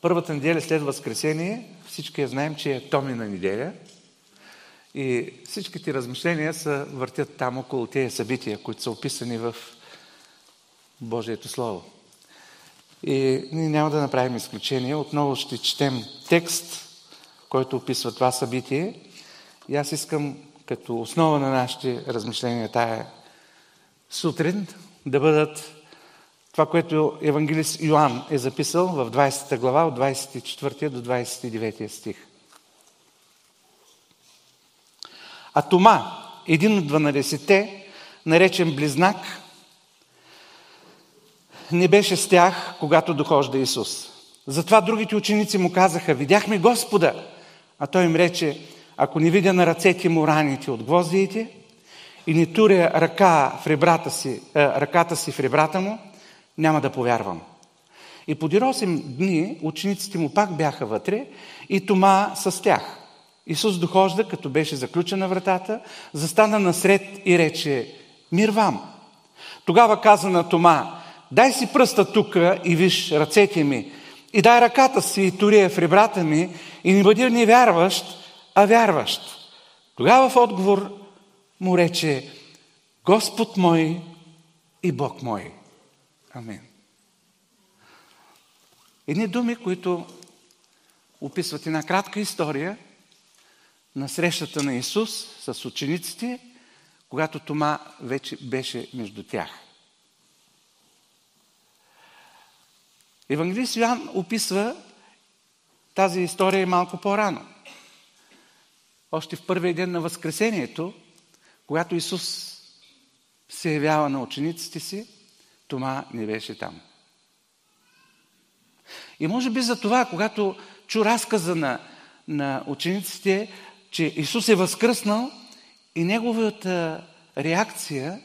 Първата неделя след Възкресение, всички я знаем, че е Томина неделя. И всичките размишления са въртят там около тези събития, които са описани в Божието Слово. И ние няма да направим изключение. Отново ще четем текст, който описва това събитие. И аз искам като основа на нашите размишления тая сутрин да бъдат това, което евангелист Йоанн е записал в 20 глава от 24 до 29 стих. А Тома, един от 12-те, наречен Близнак, не беше с тях, когато дохожда Исус. Затова другите ученици му казаха, видяхме Господа. А той им рече, ако не видя на ръцете му раните от гвоздиите и не туря ръка в ребрата си, ръката си в ребрата му, няма да повярвам. И подир 8 дни учениците му пак бяха вътре и Тома с тях. Исус дохожда, като беше заключена вратата, застана насред и рече, мир вам. Тогава каза на Тома, дай си пръста тука и виж ръцете ми, и дай ръката си и турия в ребрата ми, и не бъди невярващ, а вярващ. Тогава в отговор му рече, Господ мой и Бог мой. Амин. Едни думи, които описват една кратка история на срещата на Исус с учениците, когато Тома вече беше между тях. Евангелист Йоан описва тази история малко по-рано. Още в първия ден на Възкресението, когато Исус се явява на учениците си, Тома не беше там. И може би за това, когато чу разказа на, на учениците, че Исус е възкръснал и неговата реакция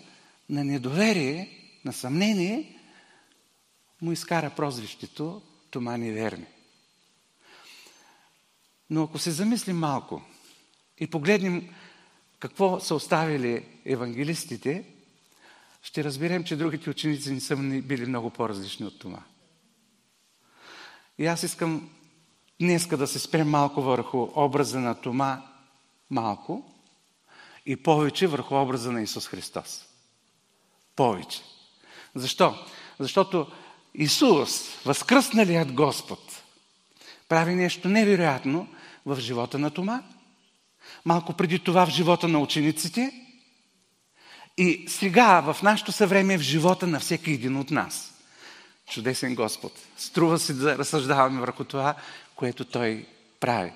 на недоверие, на съмнение, му изкара прозвището Тома неверни. Но ако се замислим малко и погледнем какво са оставили евангелистите, ще разберем, че другите ученици не са били много по-различни от това. И аз искам днеска да се спрем малко върху образа на Тома, малко, и повече върху образа на Исус Христос. Повече. Защо? Защото Исус, възкръсналият Господ, прави нещо невероятно в живота на Тома, малко преди това в живота на учениците и сега в нашето съвремие в живота на всеки един от нас. Чудесен Господ. Струва се да разсъждаваме върху това, което Той прави.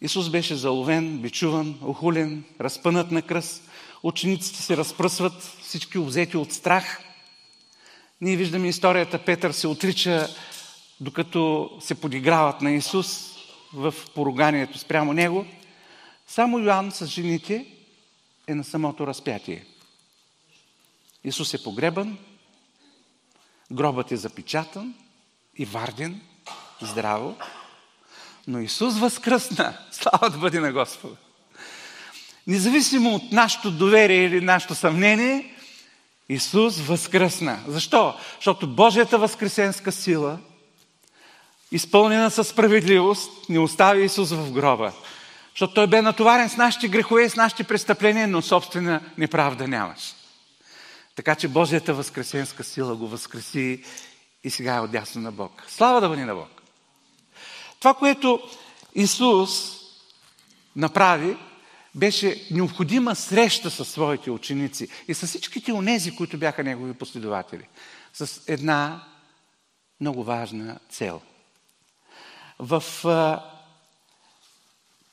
Исус беше заловен, бичуван, охулен, разпънат на кръст. Учениците се разпръсват, всички обзети от страх. Ние виждаме историята, Петър се отрича, докато се подиграват на Исус в поруганието спрямо Него. Само Йоанн с жените е на самото разпятие. Исус е погребан, гробът е запечатан и варден, здраво, но Исус възкръсна. Слава да бъде на Господа. Независимо от нашето доверие или нашето съмнение, Исус възкръсна. Защо? Защото Божията възкресенска сила, изпълнена със справедливост, не остави Исус в гроба. Защото той бе натоварен с нашите грехове с нашите престъпления, но собствена неправда нямаше. Така че Божията възкресенска сила го възкреси и сега е отясно на Бог. Слава да бъде на Бог! Това, което Исус направи, беше необходима среща с своите ученици и с всичките онези, които бяха негови последователи. С една много важна цел. В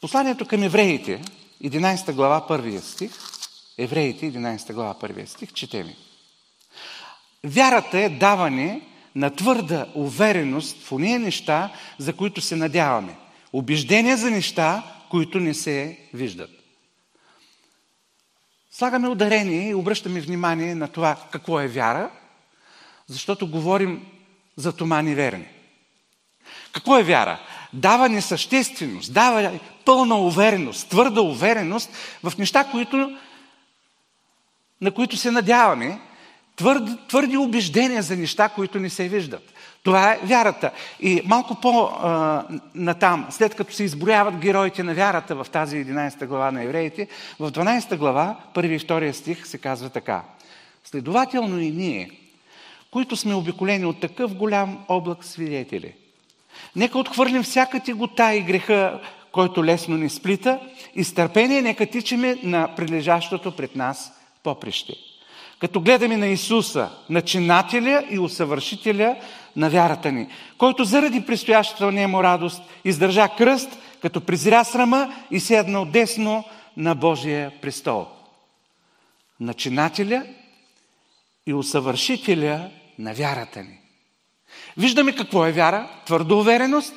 посланието към евреите, 11 глава, 1 стих, Евреите, 11 глава, 1 стих, четеми. Вярата е даване на твърда увереност в уния неща, за които се надяваме. Убеждения за неща, които не се виждат. Слагаме ударение и обръщаме внимание на това какво е вяра, защото говорим за тома неверни. Какво е вяра? Дава несъщественост, дава пълна увереност, твърда увереност в неща, които, на които се надяваме, Твърди, твърди убеждения за неща, които не се виждат. Това е вярата. И малко по-натам, след като се изброяват героите на вярата в тази 11 глава на евреите, в 12 глава, първи и втория стих се казва така. Следователно и ние, които сме обиколени от такъв голям облак свидетели, нека отхвърлим всяка тигота и греха, който лесно ни сплита, и с търпение нека тичаме на прилежащото пред нас поприще. Като гледаме на Исуса, начинателя и усъвършителя на вярата ни, който заради предстоящата нему радост издържа кръст, като презря срама и седна отдесно на Божия престол. Начинателя и усъвършителя на вярата ни. Виждаме какво е вяра, твърда увереност,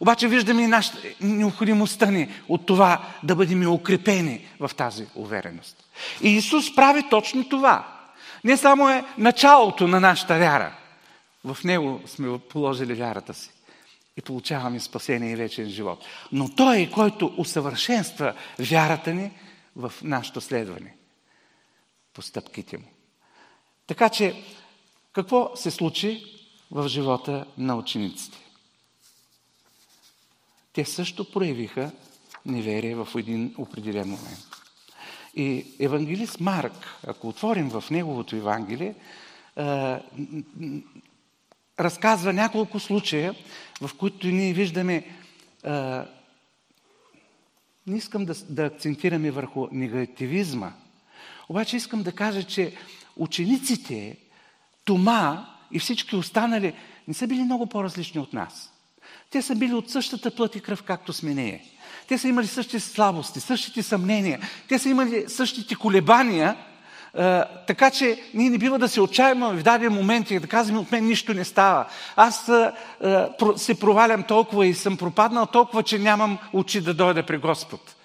обаче виждаме и нашата, необходимостта ни от това да бъдем укрепени в тази увереност. И Исус прави точно това. Не само е началото на нашата вяра. В Него сме положили вярата си и получаваме спасение и вечен живот. Но Той е, който усъвършенства вярата ни в нашето следване. Постъпките му. Така че, какво се случи в живота на учениците? Те също проявиха неверие в един определен момент. И евангелист Марк, ако отворим в неговото Евангелие, разказва няколко случая, в които ние виждаме. Не искам да, да акцентираме върху негативизма, обаче искам да кажа, че учениците, Тома и всички останали не са били много по-различни от нас. Те са били от същата плът и кръв, както сме ние. Те са имали същите слабости, същите съмнения, те са имали същите колебания, така че ние не бива да се отчаяваме в даден момент и да казваме от мен нищо не става. Аз се провалям толкова и съм пропаднал толкова, че нямам очи да дойда при Господ.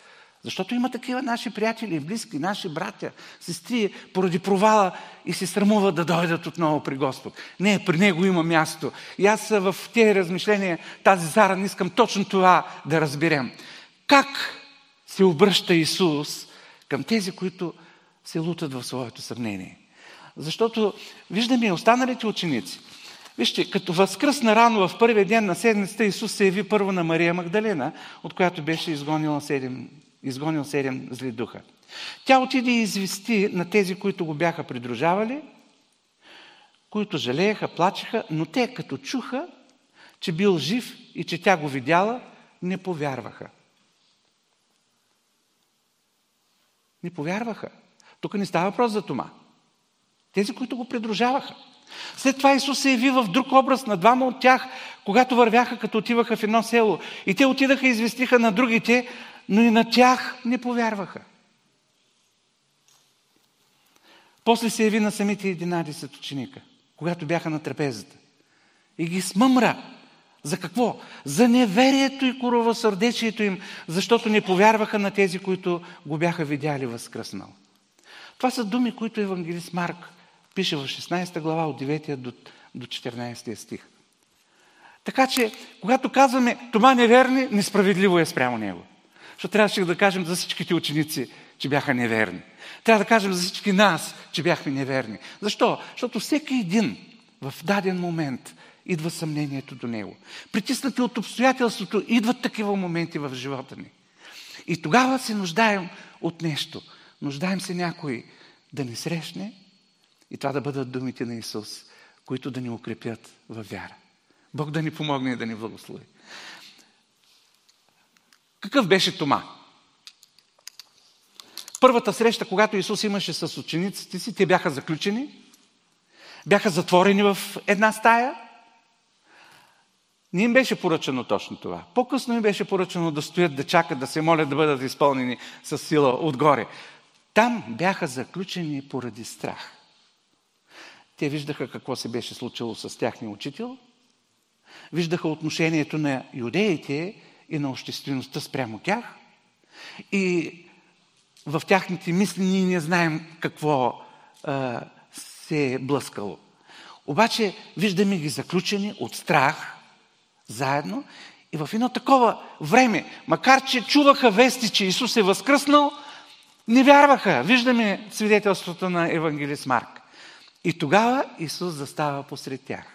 Защото има такива наши приятели, близки, наши братя, сестри, поради провала и се срамуват да дойдат отново при Господ. Не, при Него има място. И аз в тези размишления тази зара не искам точно това да разберем. Как се обръща Исус към тези, които се лутат в своето съмнение? Защото виждаме останалите ученици. Вижте, като възкръсна рано в първия ден на седмицата, Исус се яви първо на Мария Магдалена, от която беше изгонила седем изгонил седем зли духа. Тя отиде и извести на тези, които го бяха придружавали, които жалееха, плачеха, но те като чуха, че бил жив и че тя го видяла, не повярваха. Не повярваха. Тук не става въпрос за това. Тези, които го придружаваха. След това Исус се яви в друг образ на двама от тях, когато вървяха, като отиваха в едно село. И те отидаха и известиха на другите, но и на тях не повярваха. После се яви на самите 11 ученика, когато бяха на трапезата. И ги смъмра. За какво? За неверието и коровосърдечието им, защото не повярваха на тези, които го бяха видяли възкръснал. Това са думи, които евангелист Марк пише в 16 глава от 9 до, до 14 стих. Така че, когато казваме това неверни, несправедливо е спрямо него. Защото трябваше да кажем за всичките ученици, че бяха неверни. Трябва да кажем за всички нас, че бяхме неверни. Защо? Защото всеки един в даден момент идва съмнението до него. Притиснати от обстоятелството, идват такива моменти в живота ни. И тогава се нуждаем от нещо. Нуждаем се някой да ни срещне и това да бъдат думите на Исус, които да ни укрепят във вяра. Бог да ни помогне и да ни благослови. Какъв беше Тома? Първата среща, когато Исус имаше с учениците си, те бяха заключени, бяха затворени в една стая. Не им беше поръчано точно това. По-късно им беше поръчано да стоят, да чакат, да се молят да бъдат изпълнени с сила отгоре. Там бяха заключени поради страх. Те виждаха какво се беше случило с тяхния учител, виждаха отношението на юдеите и на обществеността спрямо тях. И в тяхните мисли ние не знаем какво а, се е блъскало. Обаче виждаме ги заключени от страх, заедно, и в едно такова време, макар че чуваха вести, че Исус е възкръснал, не вярваха. Виждаме свидетелството на евангелист Марк. И тогава Исус застава посред тях.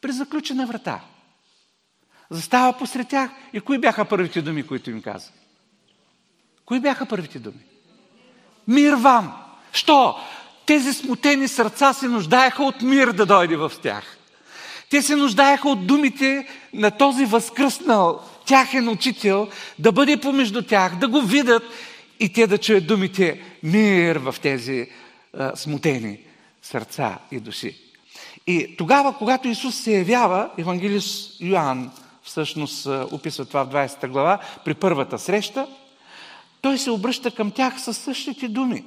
При заключена врата. Застава посред тях. И кои бяха първите думи, които им каза? Кои бяха първите думи? Мир вам! Що? Тези смутени сърца се нуждаеха от мир да дойде в тях. Те се нуждаеха от думите на този възкръснал тяхен учител да бъде помежду тях, да го видят и те да чуят думите мир в тези а, смутени сърца и души. И тогава, когато Исус се явява, евангелист Йоанн всъщност описва това в 20 глава, при първата среща, той се обръща към тях със същите думи.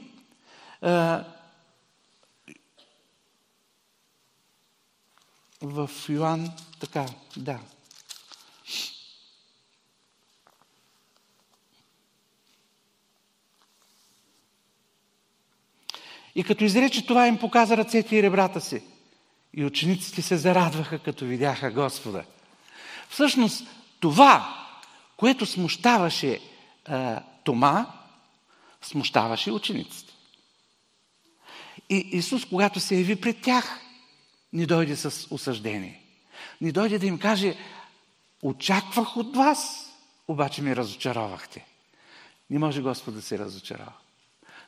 В Йоанн, така, да. И като изрече това, им показа ръцете и ребрата си. И учениците се зарадваха, като видяха Господа. Всъщност, това, което смущаваше а, Тома, смущаваше учениците. И Исус, когато се яви пред тях, не дойде с осъждение. Не дойде да им каже, очаквах от вас, обаче ми разочаровахте. Не може Господ да се разочарова.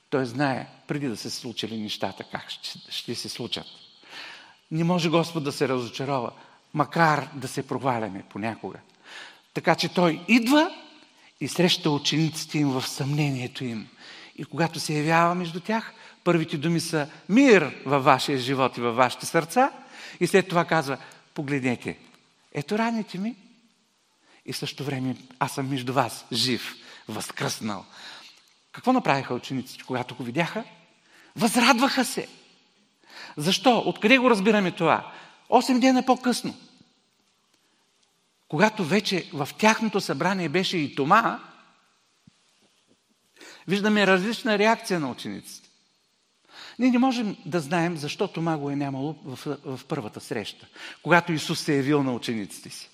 Той знае, преди да се случили нещата, как ще, ще се случат. Не може Господ да се разочарова, макар да се проваляме понякога. Така че Той идва и среща учениците им в съмнението им. И когато се явява между тях, първите думи са мир във вашия живот и във вашите сърца. И след това казва, погледнете, ето раните ми. И в същото време аз съм между вас, жив, възкръснал. Какво направиха учениците, когато го видяха? Възрадваха се. Защо? Откъде го разбираме това? Осем дена по-късно. Когато вече в тяхното събрание беше и Тома, виждаме различна реакция на учениците. Ние не можем да знаем защо Тома го е нямало в, в първата среща, когато Исус се е явил на учениците си.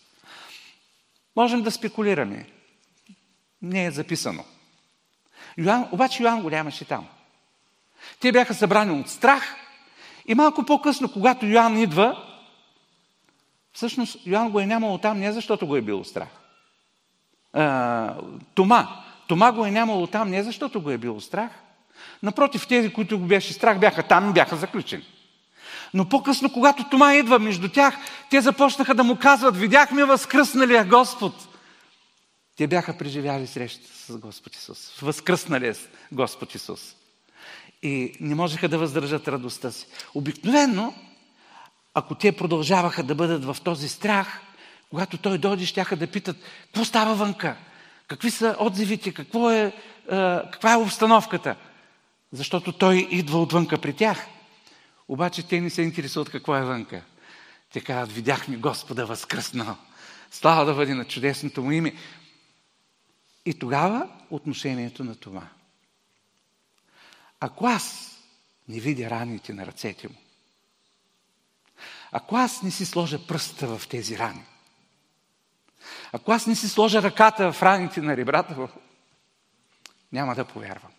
Можем да спекулираме. Не е записано. Йоан, обаче Йоан го нямаше там. Те бяха събрани от страх и малко по-късно, когато Йоан идва, всъщност Йоан го е нямало там не защото го е било страх. А, Тома. Тома го е нямало там не защото го е било страх. Напротив, тези, които го беше страх, бяха там бяха заключени. Но по-късно, когато Тома идва между тях, те започнаха да му казват, видяхме възкръсналия Господ. Те бяха преживяли среща с Господ Исус. Възкръсналия Господ Исус. И не можеха да въздържат радостта си. Обикновено, ако те продължаваха да бъдат в този страх, когато той дойде, щяха да питат, какво става вънка? Какви са отзивите? Какво е, е, каква е обстановката? Защото той идва отвънка при тях. Обаче те не се интересуват какво е вънка. Те казват, видяхме Господа възкръснал. Слава да бъде на чудесното му име. И тогава отношението на това. Ако аз не видя раните на ръцете му, ако аз не си сложа пръста в тези рани, ако аз не си сложа ръката в раните на ребрата, няма да повярвам.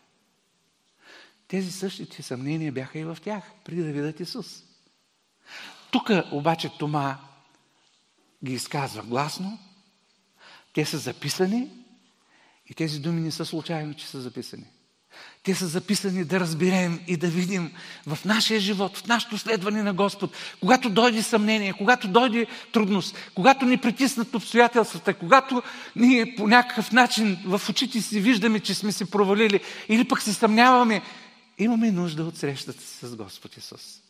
Тези същите съмнения бяха и в тях, преди да видят Исус. Тук обаче Тома ги изказва гласно, те са записани и тези думи не са случайно, че са записани. Те са записани да разберем и да видим в нашия живот, в нашето следване на Господ, когато дойде съмнение, когато дойде трудност, когато ни притиснат обстоятелствата, когато ние по някакъв начин в очите си виждаме, че сме се провалили или пък се съмняваме, имаме нужда от срещата си с Господ Исус.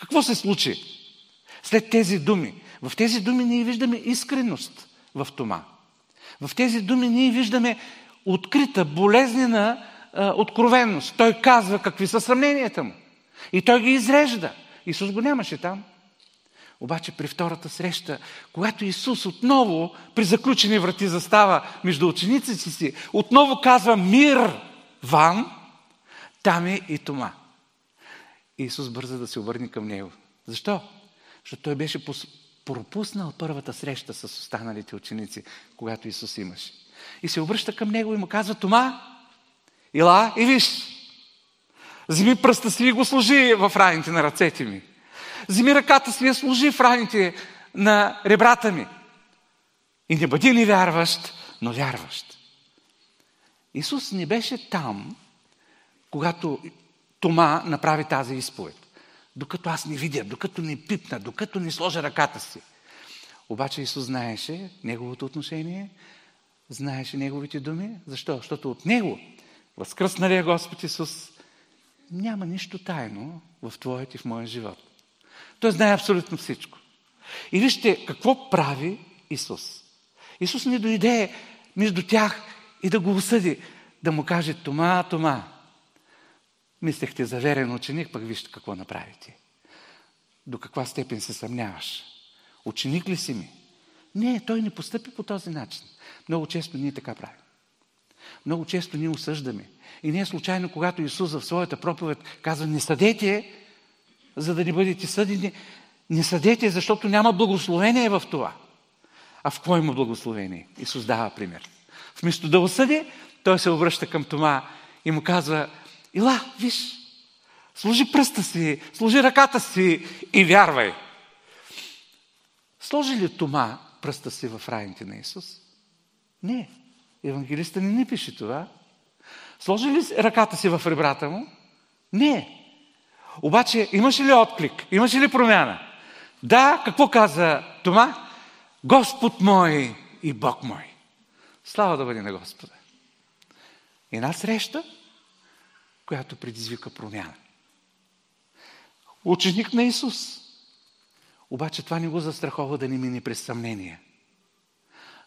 Какво се случи след тези думи? В тези думи ние виждаме искреност в Тома. В тези думи ние виждаме открита, болезнена а, откровенност. Той казва какви са съмненията му. И той ги изрежда. Исус го нямаше там. Обаче при втората среща, когато Исус отново при заключени врати застава между учениците си, отново казва мир вам, там е и Тома. Исус бърза да се обърне към него. Защо? Защото той беше пропуснал първата среща с останалите ученици, когато Исус имаше. И се обръща към него и му казва, Тома, ила и виж. Вземи пръста си и го сложи в раните на ръцете ми. Вземи ръката си и сложи в раните на ребрата ми. И не бъди невярващ, но вярващ. Исус не беше там, когато Тома направи тази изповед. Докато аз не видя, докато не пипна, докато не сложа ръката си. Обаче Исус знаеше неговото отношение, знаеше неговите думи. Защо? Защото от него, възкръсналия Господ Исус, няма нищо тайно в твоят и в моя живот. Той знае абсолютно всичко. И вижте какво прави Исус. Исус не дойде между тях и да го осъди, да му каже Тома, Тома. Мислехте за верен ученик, пък вижте какво направите. До каква степен се съмняваш. Ученик ли си ми? Не, той не постъпи по този начин. Много често ние така правим. Много често ние осъждаме. И не е случайно, когато Исус в своята проповед казва, не съдете, за да не бъдете съдени. Не съдете, защото няма благословение в това. А в какво има благословение? Исус дава пример. Вместо да осъди, той се обръща към Тома и му казва, Ила, виж, сложи пръста си, сложи ръката си и вярвай. Сложи ли Тома пръста си в раните на Исус? Не. Евангелиста не ни пише това. Сложи ли ръката си в ребрата му? Не. Обаче имаше ли отклик? Имаше ли промяна? Да, какво каза Тома? Господ мой и Бог мой. Слава да бъде на Господа. Една среща, която предизвика промяна. Ученик на Исус. Обаче това не го застрахова да не мине през съмнение.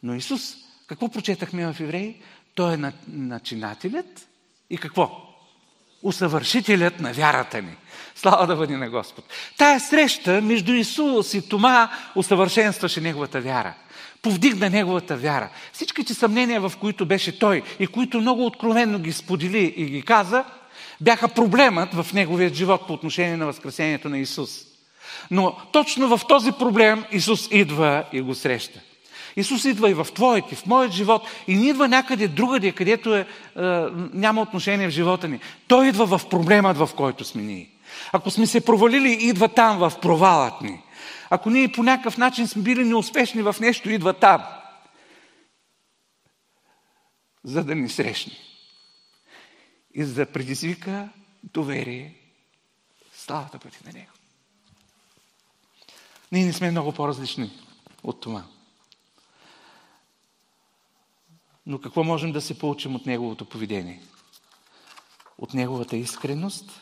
Но Исус, какво прочетахме в Евреи? Той е начинателят и какво? Усъвършителят на вярата ни. Слава да бъде на Господ. Тая среща между Исус и Тома усъвършенстваше неговата вяра. Повдигна неговата вяра. Всичките съмнения, в които беше той и които много откровенно ги сподели и ги каза, бяха проблемът в неговият живот по отношение на възкресението на Исус. Но точно в този проблем Исус идва и го среща. Исус идва и в твоите, в моят живот и не идва някъде другаде, където е, е, няма отношение в живота ни. Той идва в проблемът, в който сме ние. Ако сме се провалили, идва там в провалът ни. Ако ние по някакъв начин сме били неуспешни в нещо, идва там. За да ни срещне. И за да предизвика доверие, славата бъде на Него. Ние не сме много по-различни от това. Но какво можем да се получим от неговото поведение? От неговата искреност,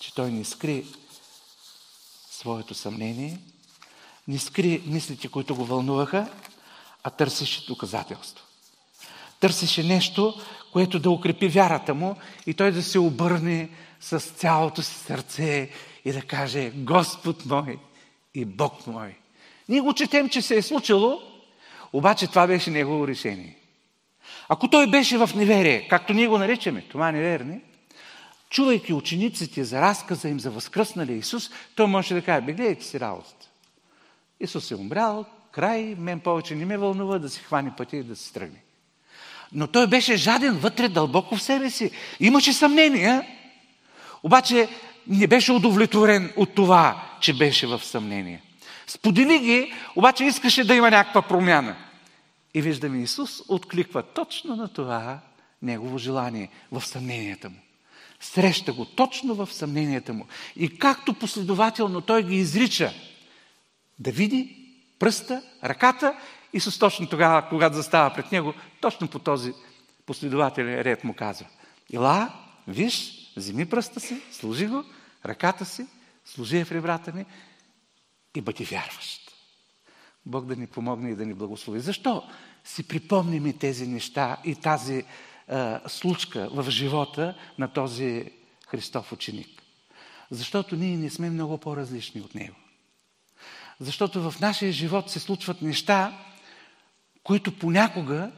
че той не скри своето съмнение, не скри мислите, които го вълнуваха, а търсеше доказателство. Търсеше нещо, което да укрепи вярата му и той да се обърне с цялото си сърце и да каже Господ мой и Бог мой. Ние го четем, че се е случило, обаче това беше негово решение. Ако той беше в неверие, както ние го наричаме, това неверни, чувайки учениците за разказа им за възкръсналия Исус, той може да каже, бе, гледайте си работата. Исус е умрял, край, мен повече не ме вълнува да си хвани пътя и да се тръгне. Но той беше жаден вътре дълбоко в себе си. Имаше съмнения, обаче не беше удовлетворен от това, че беше в съмнение. Сподели ги, обаче искаше да има някаква промяна. И виждаме Исус откликва точно на това негово желание в съмненията му. Среща го точно в съмненията му. И както последователно той ги изрича, да види пръста, ръката, Исус точно тогава, когато застава пред него, точно по този последователен ред му казва. Ила, виж, вземи пръста си, служи го, ръката си, служи я в ребрата ми и бъди вярващ. Бог да ни помогне и да ни благослови. Защо си припомним и тези неща и тази а, случка в живота на този Христов ученик? Защото ние не сме много по-различни от Него. Защото в нашия живот се случват неща, които понякога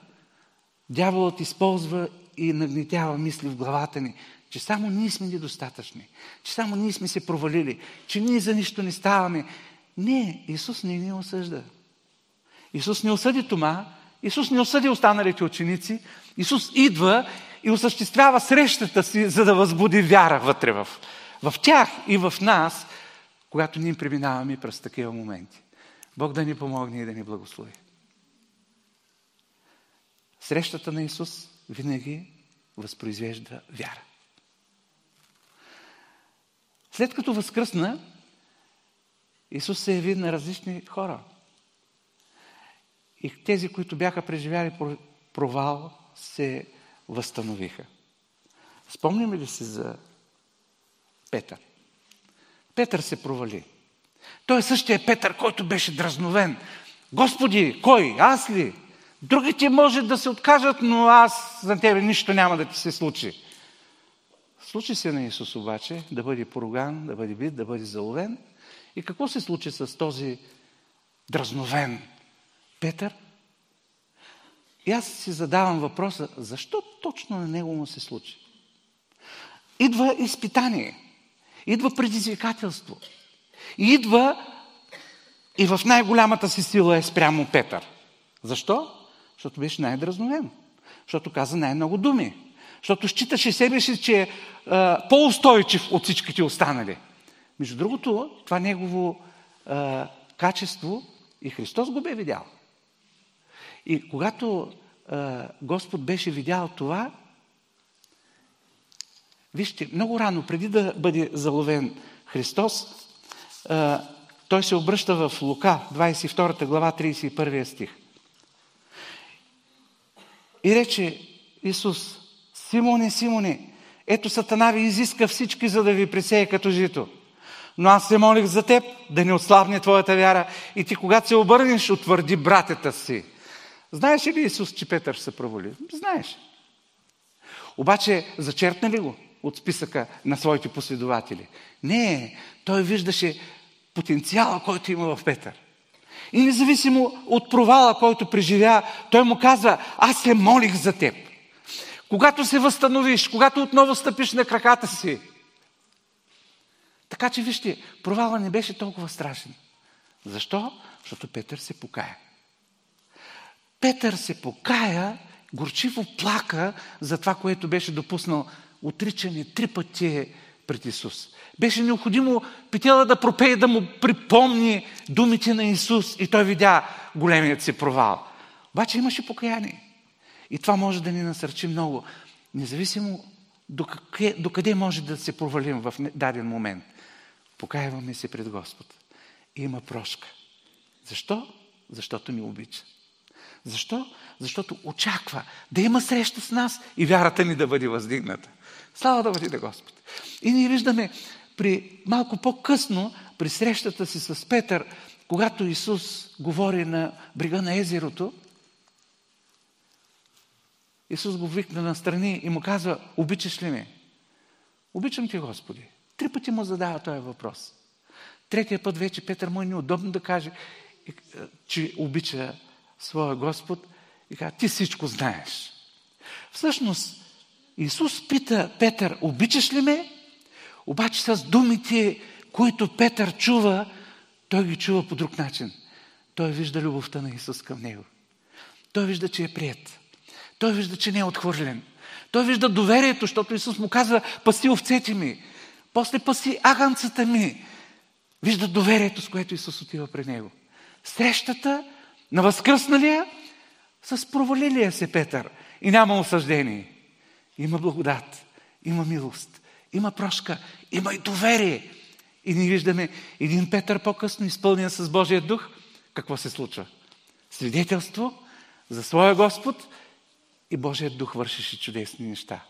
дяволът използва и нагнетява мисли в главата ни, че само ние сме недостатъчни, че само ние сме се провалили, че ние за нищо не ставаме. Не, Исус не ни осъжда. Исус не осъди Тома, Исус не осъди останалите ученици. Исус идва и осъществява срещата си, за да възбуди вяра вътре в, в тях и в нас, когато ние преминаваме през такива моменти. Бог да ни помогне и да ни благослови. Срещата на Исус винаги възпроизвежда вяра. След като възкръсна, Исус се яви на различни хора. И тези, които бяха преживяли провал, се възстановиха. Спомняме ли се за Петър? Петър се провали. Той е същия Петър, който беше дразновен. Господи, кой? Аз ли? Другите може да се откажат, но аз за тебе нищо няма да ти се случи. Случи се на Исус обаче да бъде поруган, да бъде бит, да бъде заловен. И какво се случи с този дразновен Петър? И аз си задавам въпроса, защо точно на него му се случи? Идва изпитание, идва предизвикателство. Идва и в най-голямата си сила е спрямо Петър. Защо? Защото беше най-дразновен. Защото каза най-много думи. Защото считаше себе си, че е по-устойчив от всичките останали. Между другото, това негово а, качество и Христос го бе видял. И когато а, Господ беше видял това, вижте, много рано, преди да бъде заловен Христос, а, той се обръща в Лука, 22 глава, 31 стих. И рече Исус, Симоне, Симоне, ето Сатана ви изиска всички, за да ви пресее като жито. Но аз се молих за теб, да не ослабне твоята вяра и ти, когато се обърнеш, утвърди братята си. Знаеш ли Исус, че Петър се провали? Знаеш. Обаче, зачерпна ли го от списъка на своите последователи? Не, той виждаше потенциала, който има в Петър. И независимо от провала, който преживя, той му казва, аз се молих за теб. Когато се възстановиш, когато отново стъпиш на краката си. Така че вижте, провала не беше толкова страшен. Защо? Защото Петър се покая. Петър се покая, горчиво плака за това, което беше допуснал отричане три пъти пред Исус. Беше необходимо Петела да пропее, да му припомни думите на Исус и той видя големият си провал. Обаче имаше покаяние. И това може да ни насърчи много. Независимо до къде, може да се провалим в даден момент. Покаяваме се пред Господ. И има прошка. Защо? Защото ни обича. Защо? Защото очаква да има среща с нас и вярата ни да бъде въздигната. Слава да бъде на Господ. И ние виждаме при малко по-късно, при срещата си с Петър, когато Исус говори на брега на езерото, Исус го викна на страни и му казва, обичаш ли ме? Обичам ти, Господи. Три пъти му задава този въпрос. Третия път вече Петър му е неудобно да каже, че обича своя Господ и казва, ти всичко знаеш. Всъщност, Исус пита Петър, обичаш ли ме? Обаче с думите, които Петър чува, той ги чува по друг начин. Той вижда любовта на Исус към него. Той вижда, че е прият. Той вижда, че не е отхвърлен. Той вижда доверието, защото Исус му казва, паси овцете ми. После паси аганцата ми. Вижда доверието, с което Исус отива при него. Срещата на възкръсналия с провалилия се Петър. И няма осъждение. Има благодат, има милост, има прошка, има и доверие. И ние виждаме един Петър по-късно, изпълнен с Божия дух, какво се случва? Свидетелство за своя Господ и Божият дух вършеше чудесни неща.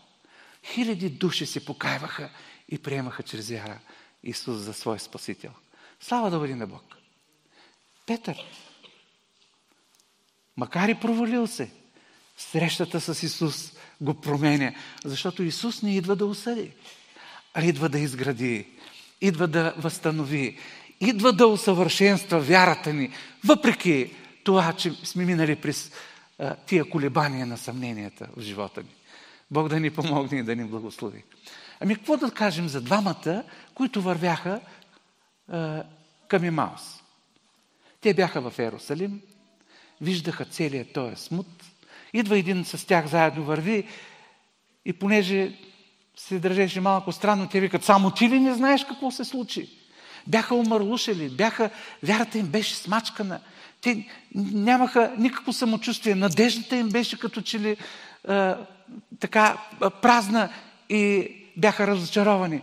Хиляди души се покайваха и приемаха чрез вяра Исус за свой Спасител. Слава да бъде на Бог. Петър, макар и провалил се, срещата с Исус го променя. Защото Исус не идва да осъди, а идва да изгради, идва да възстанови, идва да усъвършенства вярата ни, въпреки това, че сме минали през тия колебания на съмненията в живота ни. Бог да ни помогне и да ни благослови. Ами какво да кажем за двамата, които вървяха а, към Имаус? Те бяха в Ерусалим, виждаха целият този смут, Идва един с тях заедно върви И понеже се държеше малко странно, те викат, само ти ли не знаеш какво се случи? Бяха умърлушили, бяха, вярата им беше смачкана. Те нямаха никакво самочувствие. Надеждата им беше като че ли е, така празна и бяха разочаровани.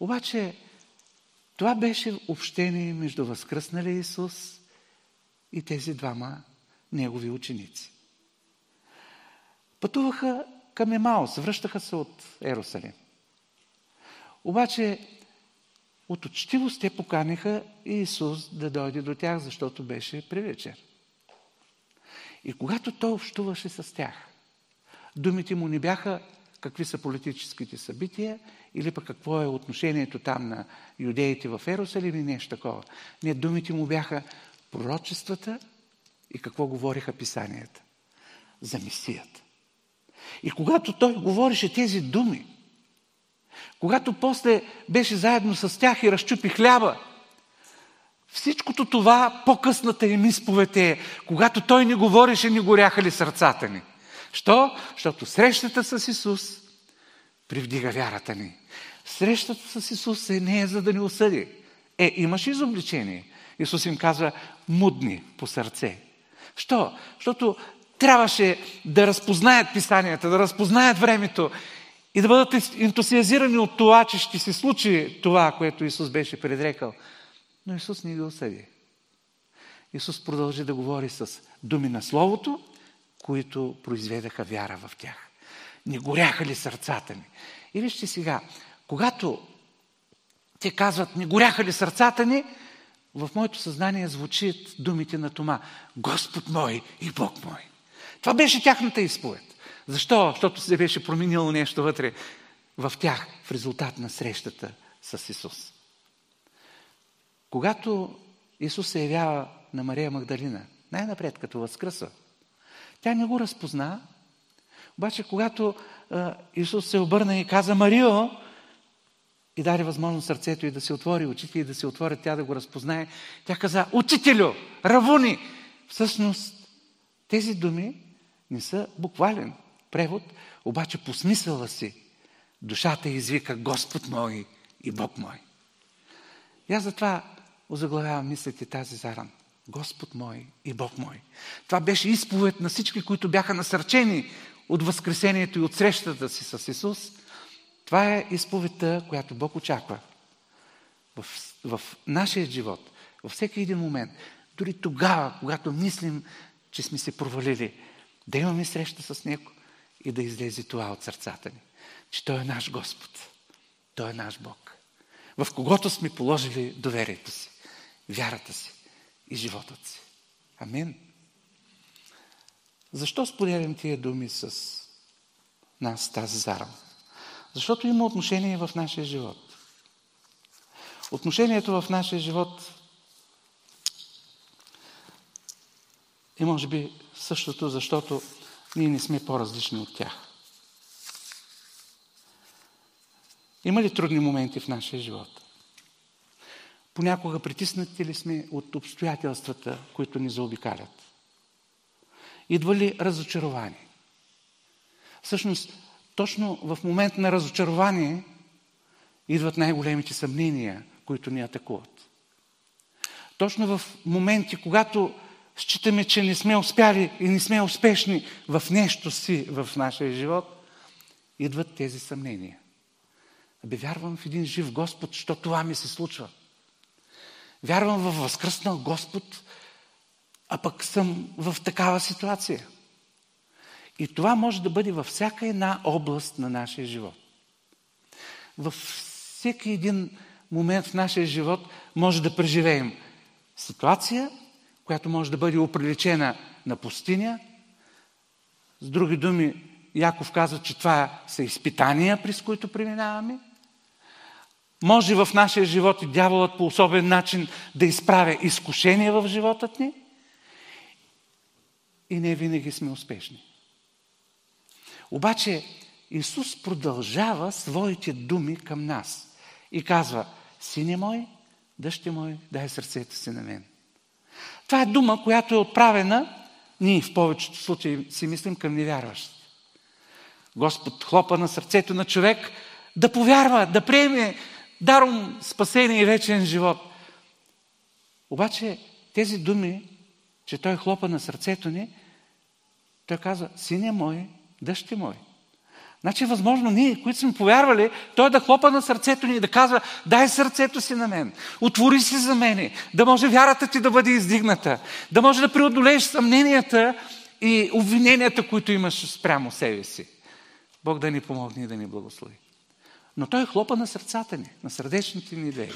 Обаче това беше общение между възкръсналия Исус и тези двама негови ученици. Пътуваха към Емаус, връщаха се от Ерусалим. Обаче от учтивост те поканиха Исус да дойде до тях, защото беше при вечер. И когато той общуваше с тях, думите му не бяха какви са политическите събития или пък какво е отношението там на юдеите в Ерусалим или нещо такова. Не, думите му бяха пророчествата и какво говориха писанията. За Месията. И когато той говореше тези думи, когато после беше заедно с тях и разчупи хляба, всичкото това, по-късната им изповед е, когато той не говореше, не горяха ли сърцата ни. Що? Защото срещата с Исус привдига вярата ни. Срещата с Исус е не е за да ни осъди. Е, имаш изобличение. Исус им казва, мудни по сърце. Що? Защото трябваше да разпознаят писанията, да разпознаят времето и да бъдат ентусиазирани от това, че ще се случи това, което Исус беше предрекал. Но Исус не ги осъди. Исус продължи да говори с думи на Словото, които произведаха вяра в тях. Не горяха ли сърцата ни? И вижте сега, когато те казват, не горяха ли сърцата ни, в моето съзнание звучат думите на Тома. Господ мой и Бог мой. Това беше тяхната изповед. Защо? Защото се беше променило нещо вътре в тях в резултат на срещата с Исус. Когато Исус се явява на Мария Магдалина, най-напред като възкръсва, тя не го разпозна, обаче когато Исус се обърна и каза Марио, и даде възможност сърцето и да се отвори, очите и да се отворят, тя да го разпознае, тя каза, учителю, равуни! Всъщност, тези думи не са буквален превод, обаче по смисъла си душата извика Господ мой и Бог мой. И аз затова озаглавявам мислите тази заран. Господ мой и Бог мой. Това беше изповед на всички, които бяха насърчени от възкресението и от срещата си с Исус. Това е изповедта, която Бог очаква в, в нашия живот, във всеки един момент. Дори тогава, когато мислим, че сме се провалили, да имаме среща с Него и да излезе това от сърцата ни. Че Той е наш Господ. Той е наш Бог. В когото сме положили доверието си, вярата си и животът си. Амин. Защо споделям тия думи с нас тази заран? Защото има отношение в нашия живот. Отношението в нашия живот е може би същото, защото ние не сме по-различни от тях. Има ли трудни моменти в нашия живот? Понякога притиснати ли сме от обстоятелствата, които ни заобикалят? Идва ли разочарование? Всъщност, точно в момент на разочарование идват най-големите съмнения, които ни атакуват. Точно в моменти, когато считаме, че не сме успяли и не сме успешни в нещо си в нашия живот, идват тези съмнения. Абе, вярвам в един жив Господ, що това ми се случва. Вярвам в възкръснал Господ, а пък съм в такава ситуация. И това може да бъде във всяка една област на нашия живот. Във всеки един момент в нашия живот може да преживеем ситуация, която може да бъде оприличена на пустиня. С други думи, Яков казва, че това са изпитания, през които преминаваме. Може в нашия живот и дяволът по особен начин да изправя изкушения в живота ни и не винаги сме успешни. Обаче Исус продължава своите думи към нас и казва, сине мой, дъще мой, дай сърцето си на мен. Това е дума, която е отправена, ние в повечето случаи си мислим към невярващите. Господ хлопа на сърцето на човек да повярва, да приеме даром спасение и вечен живот. Обаче тези думи, че той хлопа на сърцето ни, той казва, синя мой, дъщи мой. Значи възможно ние, които сме повярвали, той да хлопа на сърцето ни и да казва, дай сърцето си на мен, отвори се за мене, да може вярата ти да бъде издигната, да може да преодолееш съмненията и обвиненията, които имаш спрямо себе си. Бог да ни помогне и да ни благослови. Но той хлопа на сърцата ни, на сърдечните ни идеи.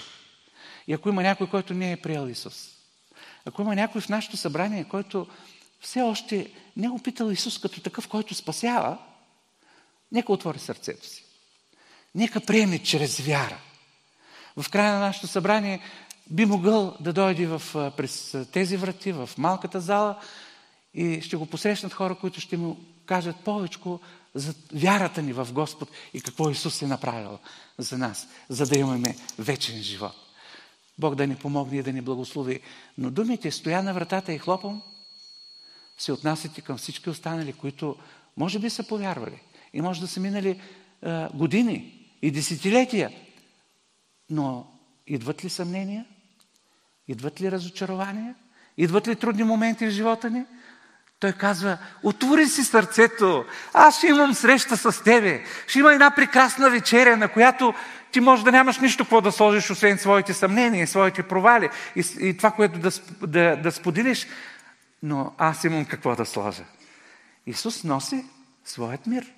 И ако има някой, който не е приел Исус, ако има някой в нашето събрание, който все още не е опитал Исус като такъв, който спасява, нека отвори сърцето си. Нека приеме чрез вяра. В края на нашето събрание би могъл да дойде в, през тези врати, в малката зала и ще го посрещнат хора, които ще му кажат повече за вярата ни в Господ и какво Исус е направил за нас, за да имаме вечен живот. Бог да ни помогне и да ни благослови. Но думите стоя на вратата и хлопам се отнасят и към всички останали, които може би са повярвали. И може да са минали а, години и десетилетия. Но идват ли съмнения? Идват ли разочарования? Идват ли трудни моменти в живота ни? Той казва, отвори си сърцето, аз ще имам среща с тебе. Ще има една прекрасна вечеря, на която ти може да нямаш нищо какво да сложиш, освен своите съмнения, своите провали и, и това, което да, да, да споделиш. Но аз имам какво да сложа. Исус носи своят мир.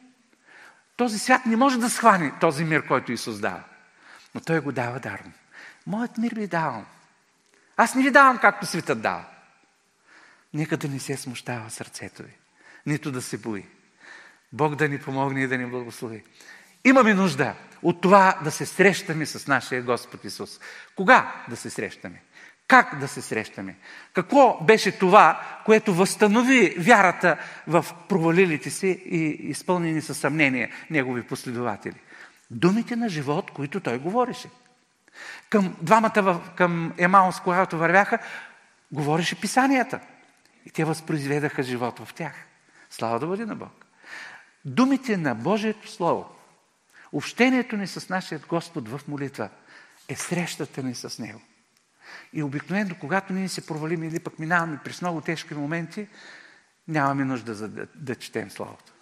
Този свят не може да схване този мир, който Исус дава. Но Той го дава дарно. Моят мир ви давам. Аз не ви давам както светът дава. Нека да не се смущава сърцето ви, нито да се бои. Бог да ни помогне и да ни благослови. Имаме нужда от това да се срещаме с нашия Господ Исус. Кога да се срещаме? Как да се срещаме? Какво беше това, което възстанови вярата в провалилите си и изпълнени със съмнение негови последователи? Думите на живот, които той говореше. Към двамата към Емаус, когато вървяха, говореше писанията. И те възпроизведаха живот в тях. Слава да бъде на Бог. Думите на Божието Слово, общението ни с нашия Господ в молитва е срещата ни с Него. И обикновено, когато ние се провалим или пък минаваме през много тежки моменти, нямаме нужда за да, да четем Словото.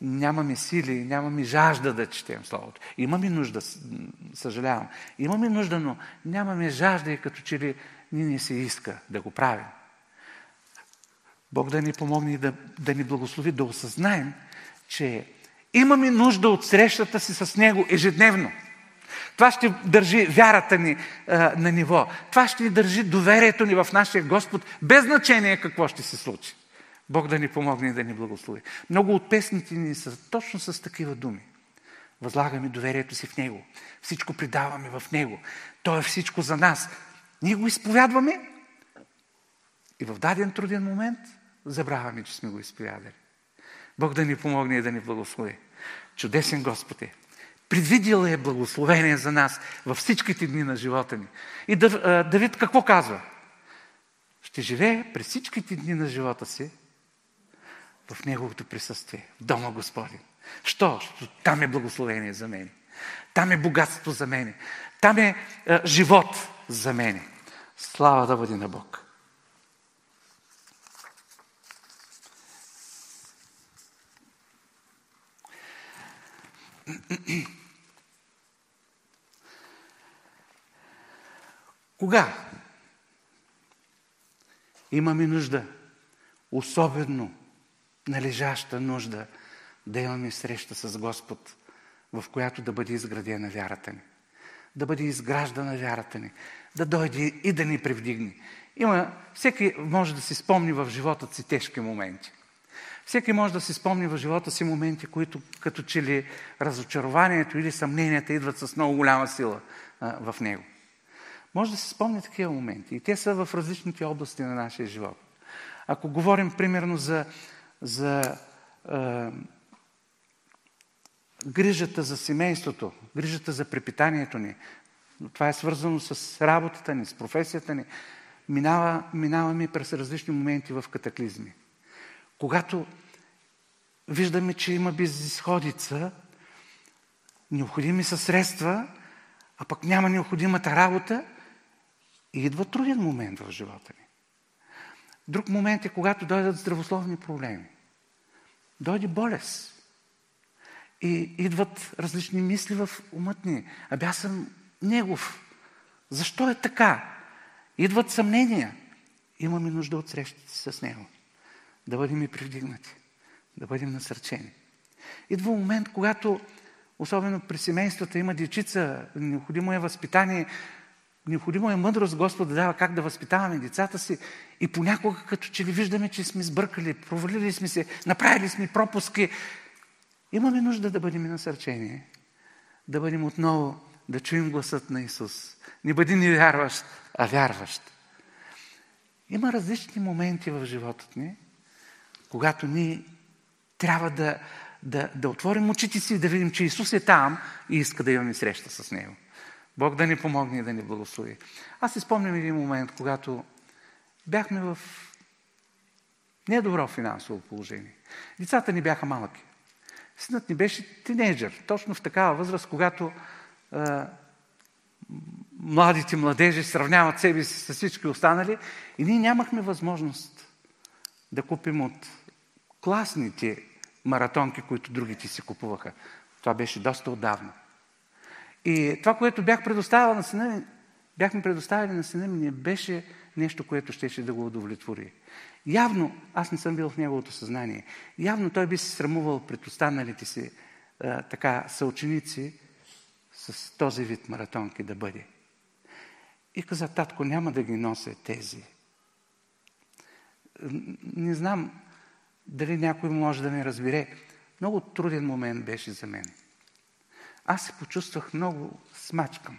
Нямаме сили, нямаме жажда да четем Словото. Имаме нужда, съжалявам. Имаме нужда, но нямаме жажда и като че ли ни не се иска да го правим. Бог да ни помогне и да, да ни благослови, да осъзнаем, че имаме нужда от срещата си с Него ежедневно. Това ще държи вярата ни а, на ниво. Това ще ни държи доверието ни в нашия Господ, без значение какво ще се случи. Бог да ни помогне и да ни благослови. Много от песните ни са точно с такива думи. Възлагаме доверието си в Него. Всичко придаваме в Него. Той е всичко за нас. Ние го изповядваме и в даден труден момент забравяме, че сме го изповядали. Бог да ни помогне и да ни благослови. Чудесен Господ е. Предвидил е благословение за нас във всичките дни на живота ни. И Давид какво казва? Ще живее през всичките дни на живота си в Неговото присъствие, в Дома Господин. Що? Там е благословение за мен. Там е богатство за мен. Там е, е живот за мен. Слава да бъде на Бог. Кога? Имаме нужда, особено належаща нужда, да имаме среща с Господ, в която да бъде изградена вярата ни. Да бъде изграждана вярата ни. Да дойде и да ни превдигне. Има, всеки може да си спомни в живота си тежки моменти. Всеки може да си спомни в живота си моменти, които като че ли разочарованието или съмненията идват с много голяма сила а, в него. Може да си спомни такива моменти. И те са в различните области на нашия живот. Ако говорим примерно за, за а, грижата за семейството, грижата за препитанието ни, това е свързано с работата ни, с професията ни, минава, минаваме през различни моменти в катаклизми. Когато виждаме, че има безисходица, необходими са средства, а пък няма необходимата работа и идва труден момент в живота ни. Друг момент е, когато дойдат здравословни проблеми. Дойде болест. И идват различни мисли в умът ни. Аби аз съм негов. Защо е така? Идват съмнения. Имаме нужда от срещите с Него. Да бъдем и привдигнати. Да бъдем насърчени. Идва момент, когато, особено при семействата, има дечица, необходимо е възпитание, необходимо е мъдрост Господ да дава как да възпитаваме децата си. И понякога, като че ли виждаме, че сме сбъркали, провалили сме се, направили сме пропуски, имаме нужда да бъдем насърчени. Да бъдем отново, да чуем гласът на Исус. Не бъди невярващ, а вярващ. Има различни моменти в живота ни, когато ние трябва да, да, да отворим очите си и да видим, че Исус е там и иска да имаме среща с Него. Бог да ни помогне и да ни благослови. Аз си спомням един момент, когато бяхме в недобро финансово положение. Децата ни бяха малки. Синът ни беше тинейджър, точно в такава възраст, когато а, младите младежи сравняват себе си с всички останали и ние нямахме възможност да купим от класните маратонки, които другите си купуваха. Това беше доста отдавна. И това, което бях предоставил на сина ми, бяхме предоставили на сина ми, не беше нещо, което щеше да го удовлетвори. Явно, аз не съм бил в неговото съзнание, явно той би се срамувал пред останалите си а, така съученици с този вид маратонки да бъде. И каза, татко, няма да ги нося тези. Не знам дали някой може да ме разбере. Много труден момент беше за мен аз се почувствах много смачкан.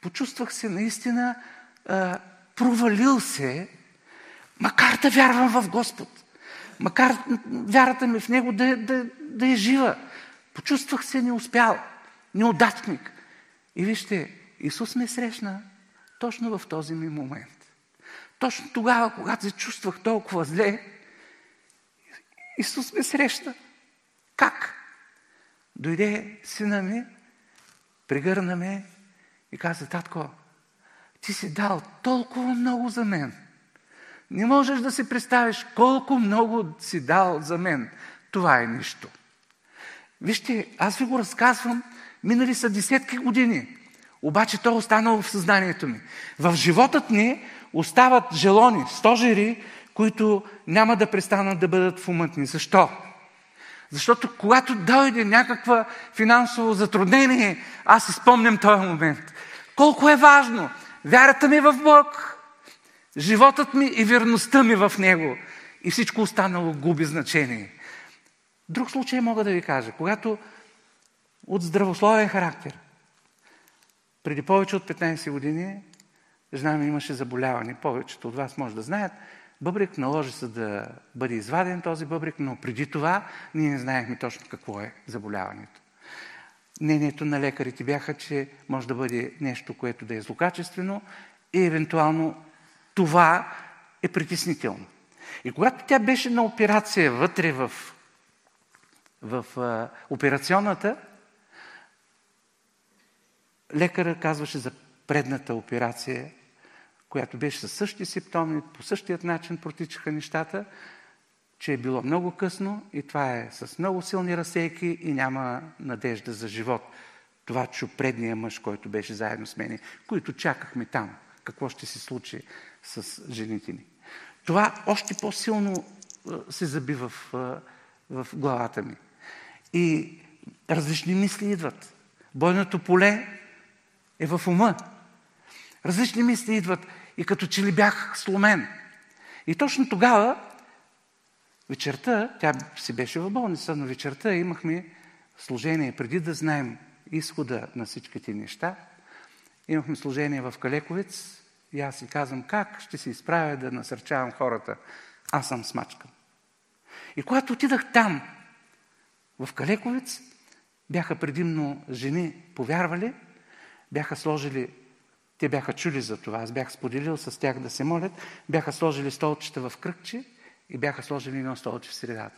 Почувствах се наистина а, провалил се, макар да вярвам в Господ. Макар вярата ми в Него да, да, да е жива. Почувствах се неуспял, неудачник. И вижте, Исус ме срещна точно в този ми момент. Точно тогава, когато се чувствах толкова зле, Исус ме срещна. Как? Дойде сина ми, прегърна ме и каза, татко, ти си дал толкова много за мен. Не можеш да си представиш колко много си дал за мен. Това е нищо. Вижте, аз ви го разказвам, минали са десетки години, обаче то е останало в съзнанието ми. В животът ни остават желони, стожери, които няма да престанат да бъдат в умът. Защо? Защото когато дойде някаква финансово затруднение, аз си спомням този момент. Колко е важно вярата ми в Бог, животът ми и верността ми в Него. И всичко останало губи значение. Друг случай мога да ви кажа. Когато от здравословен характер, преди повече от 15 години, жена ми имаше заболяване. Повечето от вас може да знаят – бъбрик, наложи се да бъде изваден този бъбрик, но преди това ние не знаехме точно какво е заболяването. Мнението на лекарите бяха, че може да бъде нещо, което да е злокачествено и евентуално това е притеснително. И когато тя беше на операция вътре в, в а, операционната, лекара казваше за предната операция, която беше със същите симптоми, по същият начин протичаха нещата, че е било много късно и това е с много силни разсейки и няма надежда за живот. Това чу предния мъж, който беше заедно с мене, които чакахме там. Какво ще се случи с жените ни. Това още по-силно се заби в, в главата ми. И различни мисли идват. Бойното поле е в ума. Различни мисли идват и като че ли бях сломен. И точно тогава, вечерта, тя си беше в болница, но вечерта имахме служение, преди да знаем изхода на всичките неща, имахме служение в Калековец и аз си казвам как ще се изправя да насърчавам хората. Аз съм смачкан. И когато отидах там, в Калековец, бяха предимно жени повярвали, бяха сложили те бяха чули за това. Аз бях споделил с тях да се молят. Бяха сложили столчета в кръгче и бяха сложили едно столче в средата.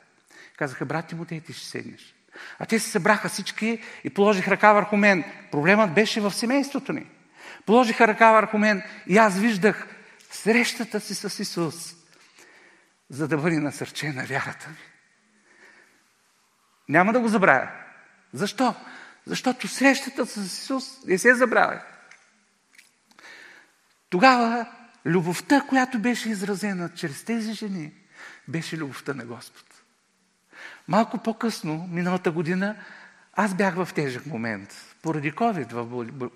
Казаха, брат Тимотей, ти ще седнеш. А те се събраха всички и положиха ръка върху мен. Проблемът беше в семейството ни. Положиха ръка върху мен и аз виждах срещата си с Исус, за да бъде насърчена вярата ми. Няма да го забравя. Защо? Защото срещата с Исус не се забравя. Тогава любовта, която беше изразена чрез тези жени, беше любовта на Господ. Малко по-късно, миналата година, аз бях в тежък момент, поради COVID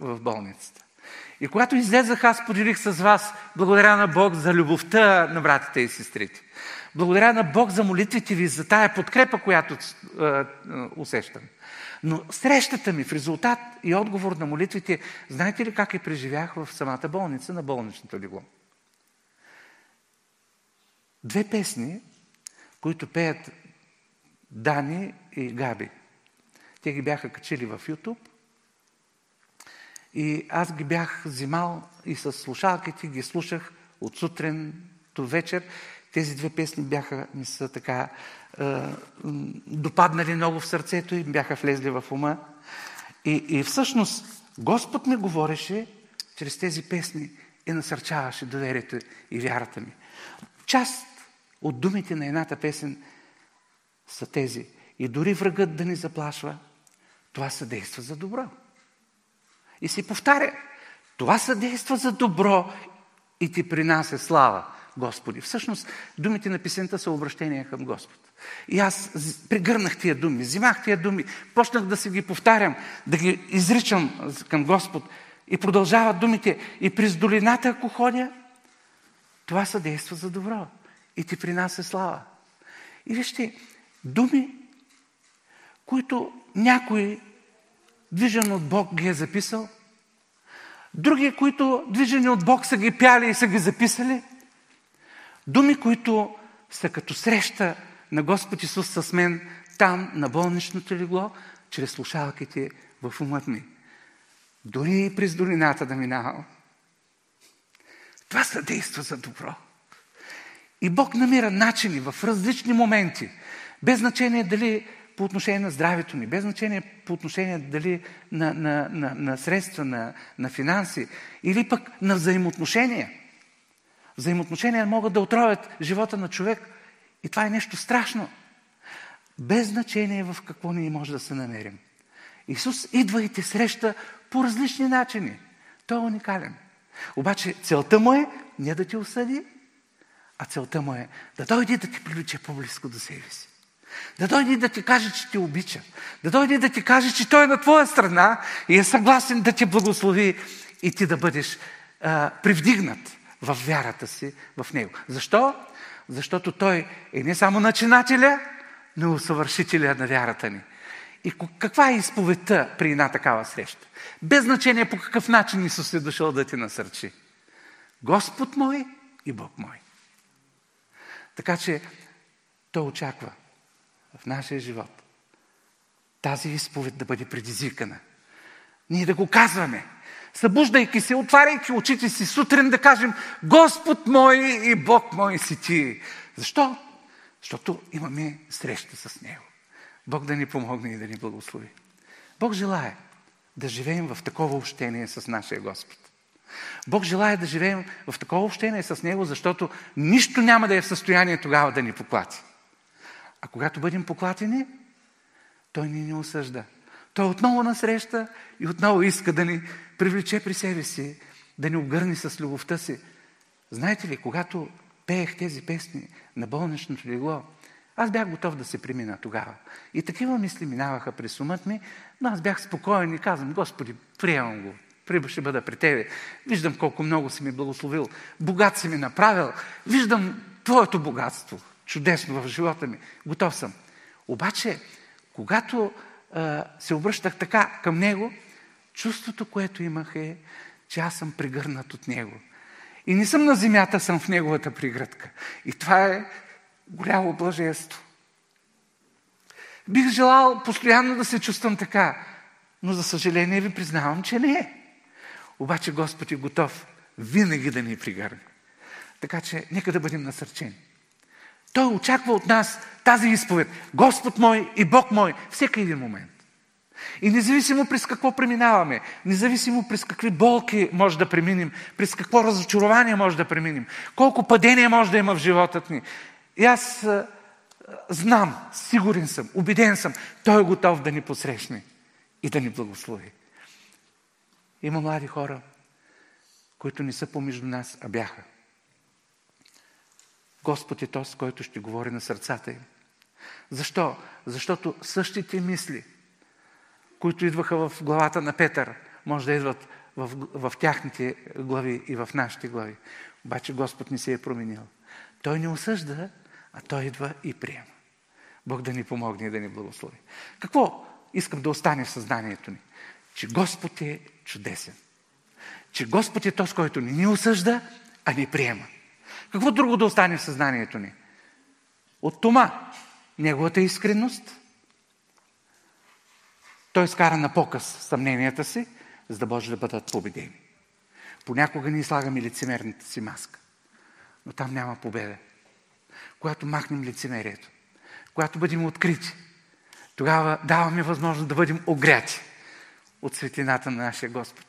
в болницата. И когато излезах, аз поделих с вас, благодаря на Бог за любовта на братите и сестрите. Благодаря на Бог за молитвите ви, за тая подкрепа, която е, е, усещам. Но срещата ми в резултат и отговор на молитвите, знаете ли как я преживях в самата болница на болничното легло? Две песни, които пеят Дани и Габи. Те ги бяха качили в YouTube. И аз ги бях взимал и с слушалките ги слушах от сутрин до вечер. Тези две песни бяха, ми са така, допаднали много в сърцето и бяха влезли в ума. И, и всъщност Господ ми говореше чрез тези песни и насърчаваше доверието и вярата ми. Част от думите на едната песен са тези. И дори врагът да ни заплашва, това съдейства за добро. И си повтаря, това съдейства за добро и ти принася слава, Господи. Всъщност, думите на песента са обращения към Господ. И аз прегърнах тия думи, взимах тия думи, почнах да си ги повтарям, да ги изричам към Господ. И продължават думите. И през долината, ако ходя, това съдейства за добро. И ти принася слава. И вижте, думи, които някой, движен от Бог, ги е записал, други, които движени от Бог са ги пяли и са ги записали, думи, които са като среща на Господ Исус с мен там, на болничното легло, чрез слушалките в умът ми. Дори и през долината да минавам. Това съдейства за добро. И Бог намира начини в различни моменти без значение дали по отношение на здравето ни, без значение по отношение дали на, на, на, на средства, на, на финанси или пък на взаимоотношения. Взаимоотношения могат да отровят живота на човек и това е нещо страшно. Без значение в какво ние може да се намерим. Исус идва и те среща по различни начини. Той е уникален. Обаче целта му е не да ти осъди, а целта му е да дойде да ти привлече по-близко до себе си. Да дойде да ти каже, че те обича. Да дойде да ти каже, че той е на твоя страна и е съгласен да те благослови и ти да бъдеш а, привдигнат в вярата си в него. Защо? Защото той е не само начинателя, но и усъвършителя на вярата ни. И каква е изповедта при една такава среща? Без значение по какъв начин Исус е дошъл да ти насърчи. Господ мой и Бог мой. Така че той очаква в нашия живот. Тази изповед да бъде предизвикана. Ние да го казваме. Събуждайки се, отваряйки очите си сутрин да кажем Господ мой и Бог мой си ти. Защо? Защото имаме среща с Него. Бог да ни помогне и да ни благослови. Бог желая да живеем в такова общение с нашия Господ. Бог желая да живеем в такова общение с Него, защото нищо няма да е в състояние тогава да ни поклати. А когато бъдем поклатени, той ни не осъжда. Той отново насреща и отново иска да ни привлече при себе си, да ни обгърне с любовта си. Знаете ли, когато пеех тези песни на болничното легло, аз бях готов да се премина тогава. И такива мисли минаваха през умът ми, но аз бях спокоен и казвам, Господи, приемам го, Приба ще бъда при Тебе. Виждам колко много си ми благословил. Богат си ми направил. Виждам Твоето богатство чудесно в живота ми. Готов съм. Обаче, когато а, се обръщах така към него, чувството, което имах е, че аз съм пригърнат от него. И не съм на земята, съм в неговата пригръдка. И това е голямо блаженство. Бих желал постоянно да се чувствам така, но за съжаление ви признавам, че не е. Обаче Господ е готов винаги да ни пригърне. Така че нека да бъдем насърчени. Той очаква от нас тази изповед. Господ мой и Бог мой, всеки един момент. И независимо през какво преминаваме, независимо през какви болки може да преминем, през какво разочарование може да преминем, колко падения може да има в живота ни. И аз а, знам, сигурен съм, убеден съм, Той е готов да ни посрещне и да ни благослови. Има млади хора, които не са помежду нас, а бяха. Господ е този, който ще говори на сърцата им. Защо? Защото същите мисли, които идваха в главата на Петър, може да идват в, в тяхните глави и в нашите глави. Обаче Господ не се е променил. Той не осъжда, а Той идва и приема. Бог да ни помогне и да ни благослови. Какво искам да остане в съзнанието ни? Че Господ е чудесен. Че Господ е този, който не ни осъжда, а ни приема. Какво друго да остане в съзнанието ни? От Тома, неговата искренност. Той скара на показ съмненията си, за да може да бъдат победени. Понякога ние слагаме лицемерната си маска, но там няма победа. Когато махнем лицемерието, когато бъдем открити, тогава даваме възможност да бъдем огряти от светлината на нашия Господ.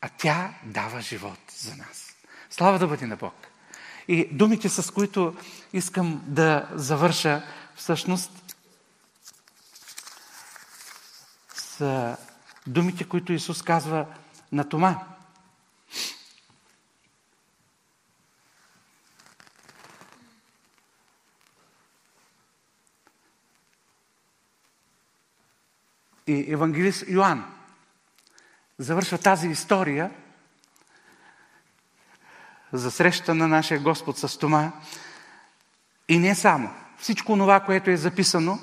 А тя дава живот за нас. Слава да бъде на Бог! И думите, с които искам да завърша, всъщност са думите, които Исус казва на Тома. И евангелист Йоанн завършва тази история за среща на нашия Господ с Тома. И не само. Всичко това, което е записано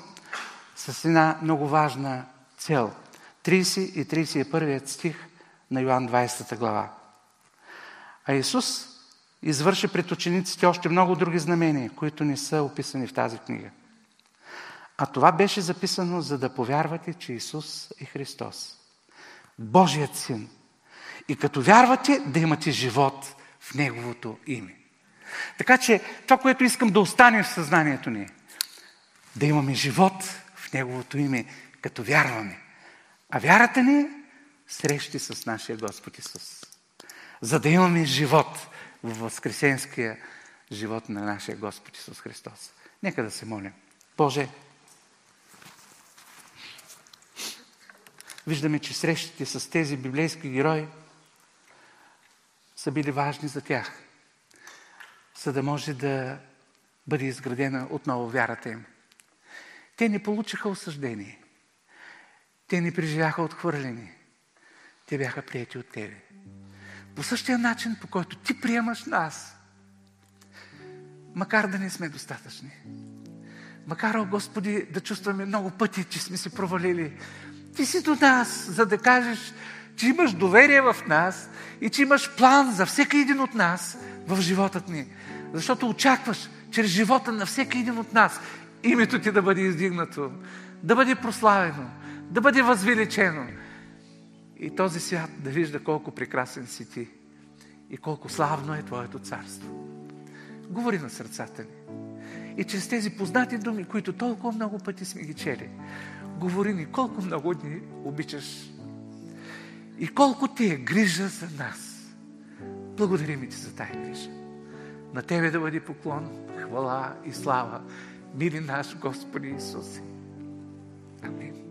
с една много важна цел. 30 и 31 стих на Йоан 20 глава. А Исус извърши пред учениците още много други знамения, които не са описани в тази книга. А това беше записано, за да повярвате, че Исус е Христос. Божият син. И като вярвате, да имате живот в Неговото име. Така че това, което искам да остане в съзнанието ни, да имаме живот в Неговото име, като вярваме. А вярата ни е срещи с нашия Господ Исус. За да имаме живот в възкресенския живот на нашия Господ Исус Христос. Нека да се молим. Боже, виждаме, че срещите с тези библейски герои са били важни за тях, за да може да бъде изградена отново вярата им. Те не получиха осъждение. Те не преживяха отхвърлени. Те бяха прияти от Тебе. По същия начин, по който Ти приемаш нас, макар да не сме достатъчни. Макар, о Господи, да чувстваме много пъти, че сме се провалили, ти си до нас, за да кажеш, че имаш доверие в нас и че имаш план за всеки един от нас в живота ни. Защото очакваш чрез живота на всеки един от нас името ти да бъде издигнато, да бъде прославено, да бъде възвеличено. И този свят да вижда колко прекрасен си ти и колко славно е Твоето царство. Говори на сърцата ни. И чрез тези познати думи, които толкова много пъти сме ги чели, говори ни колко много ни обичаш и колко ти е грижа за нас. Благодарим ти за тая грижа. На Тебе да бъде поклон, хвала и слава, мили наш Господи Исусе. Амин.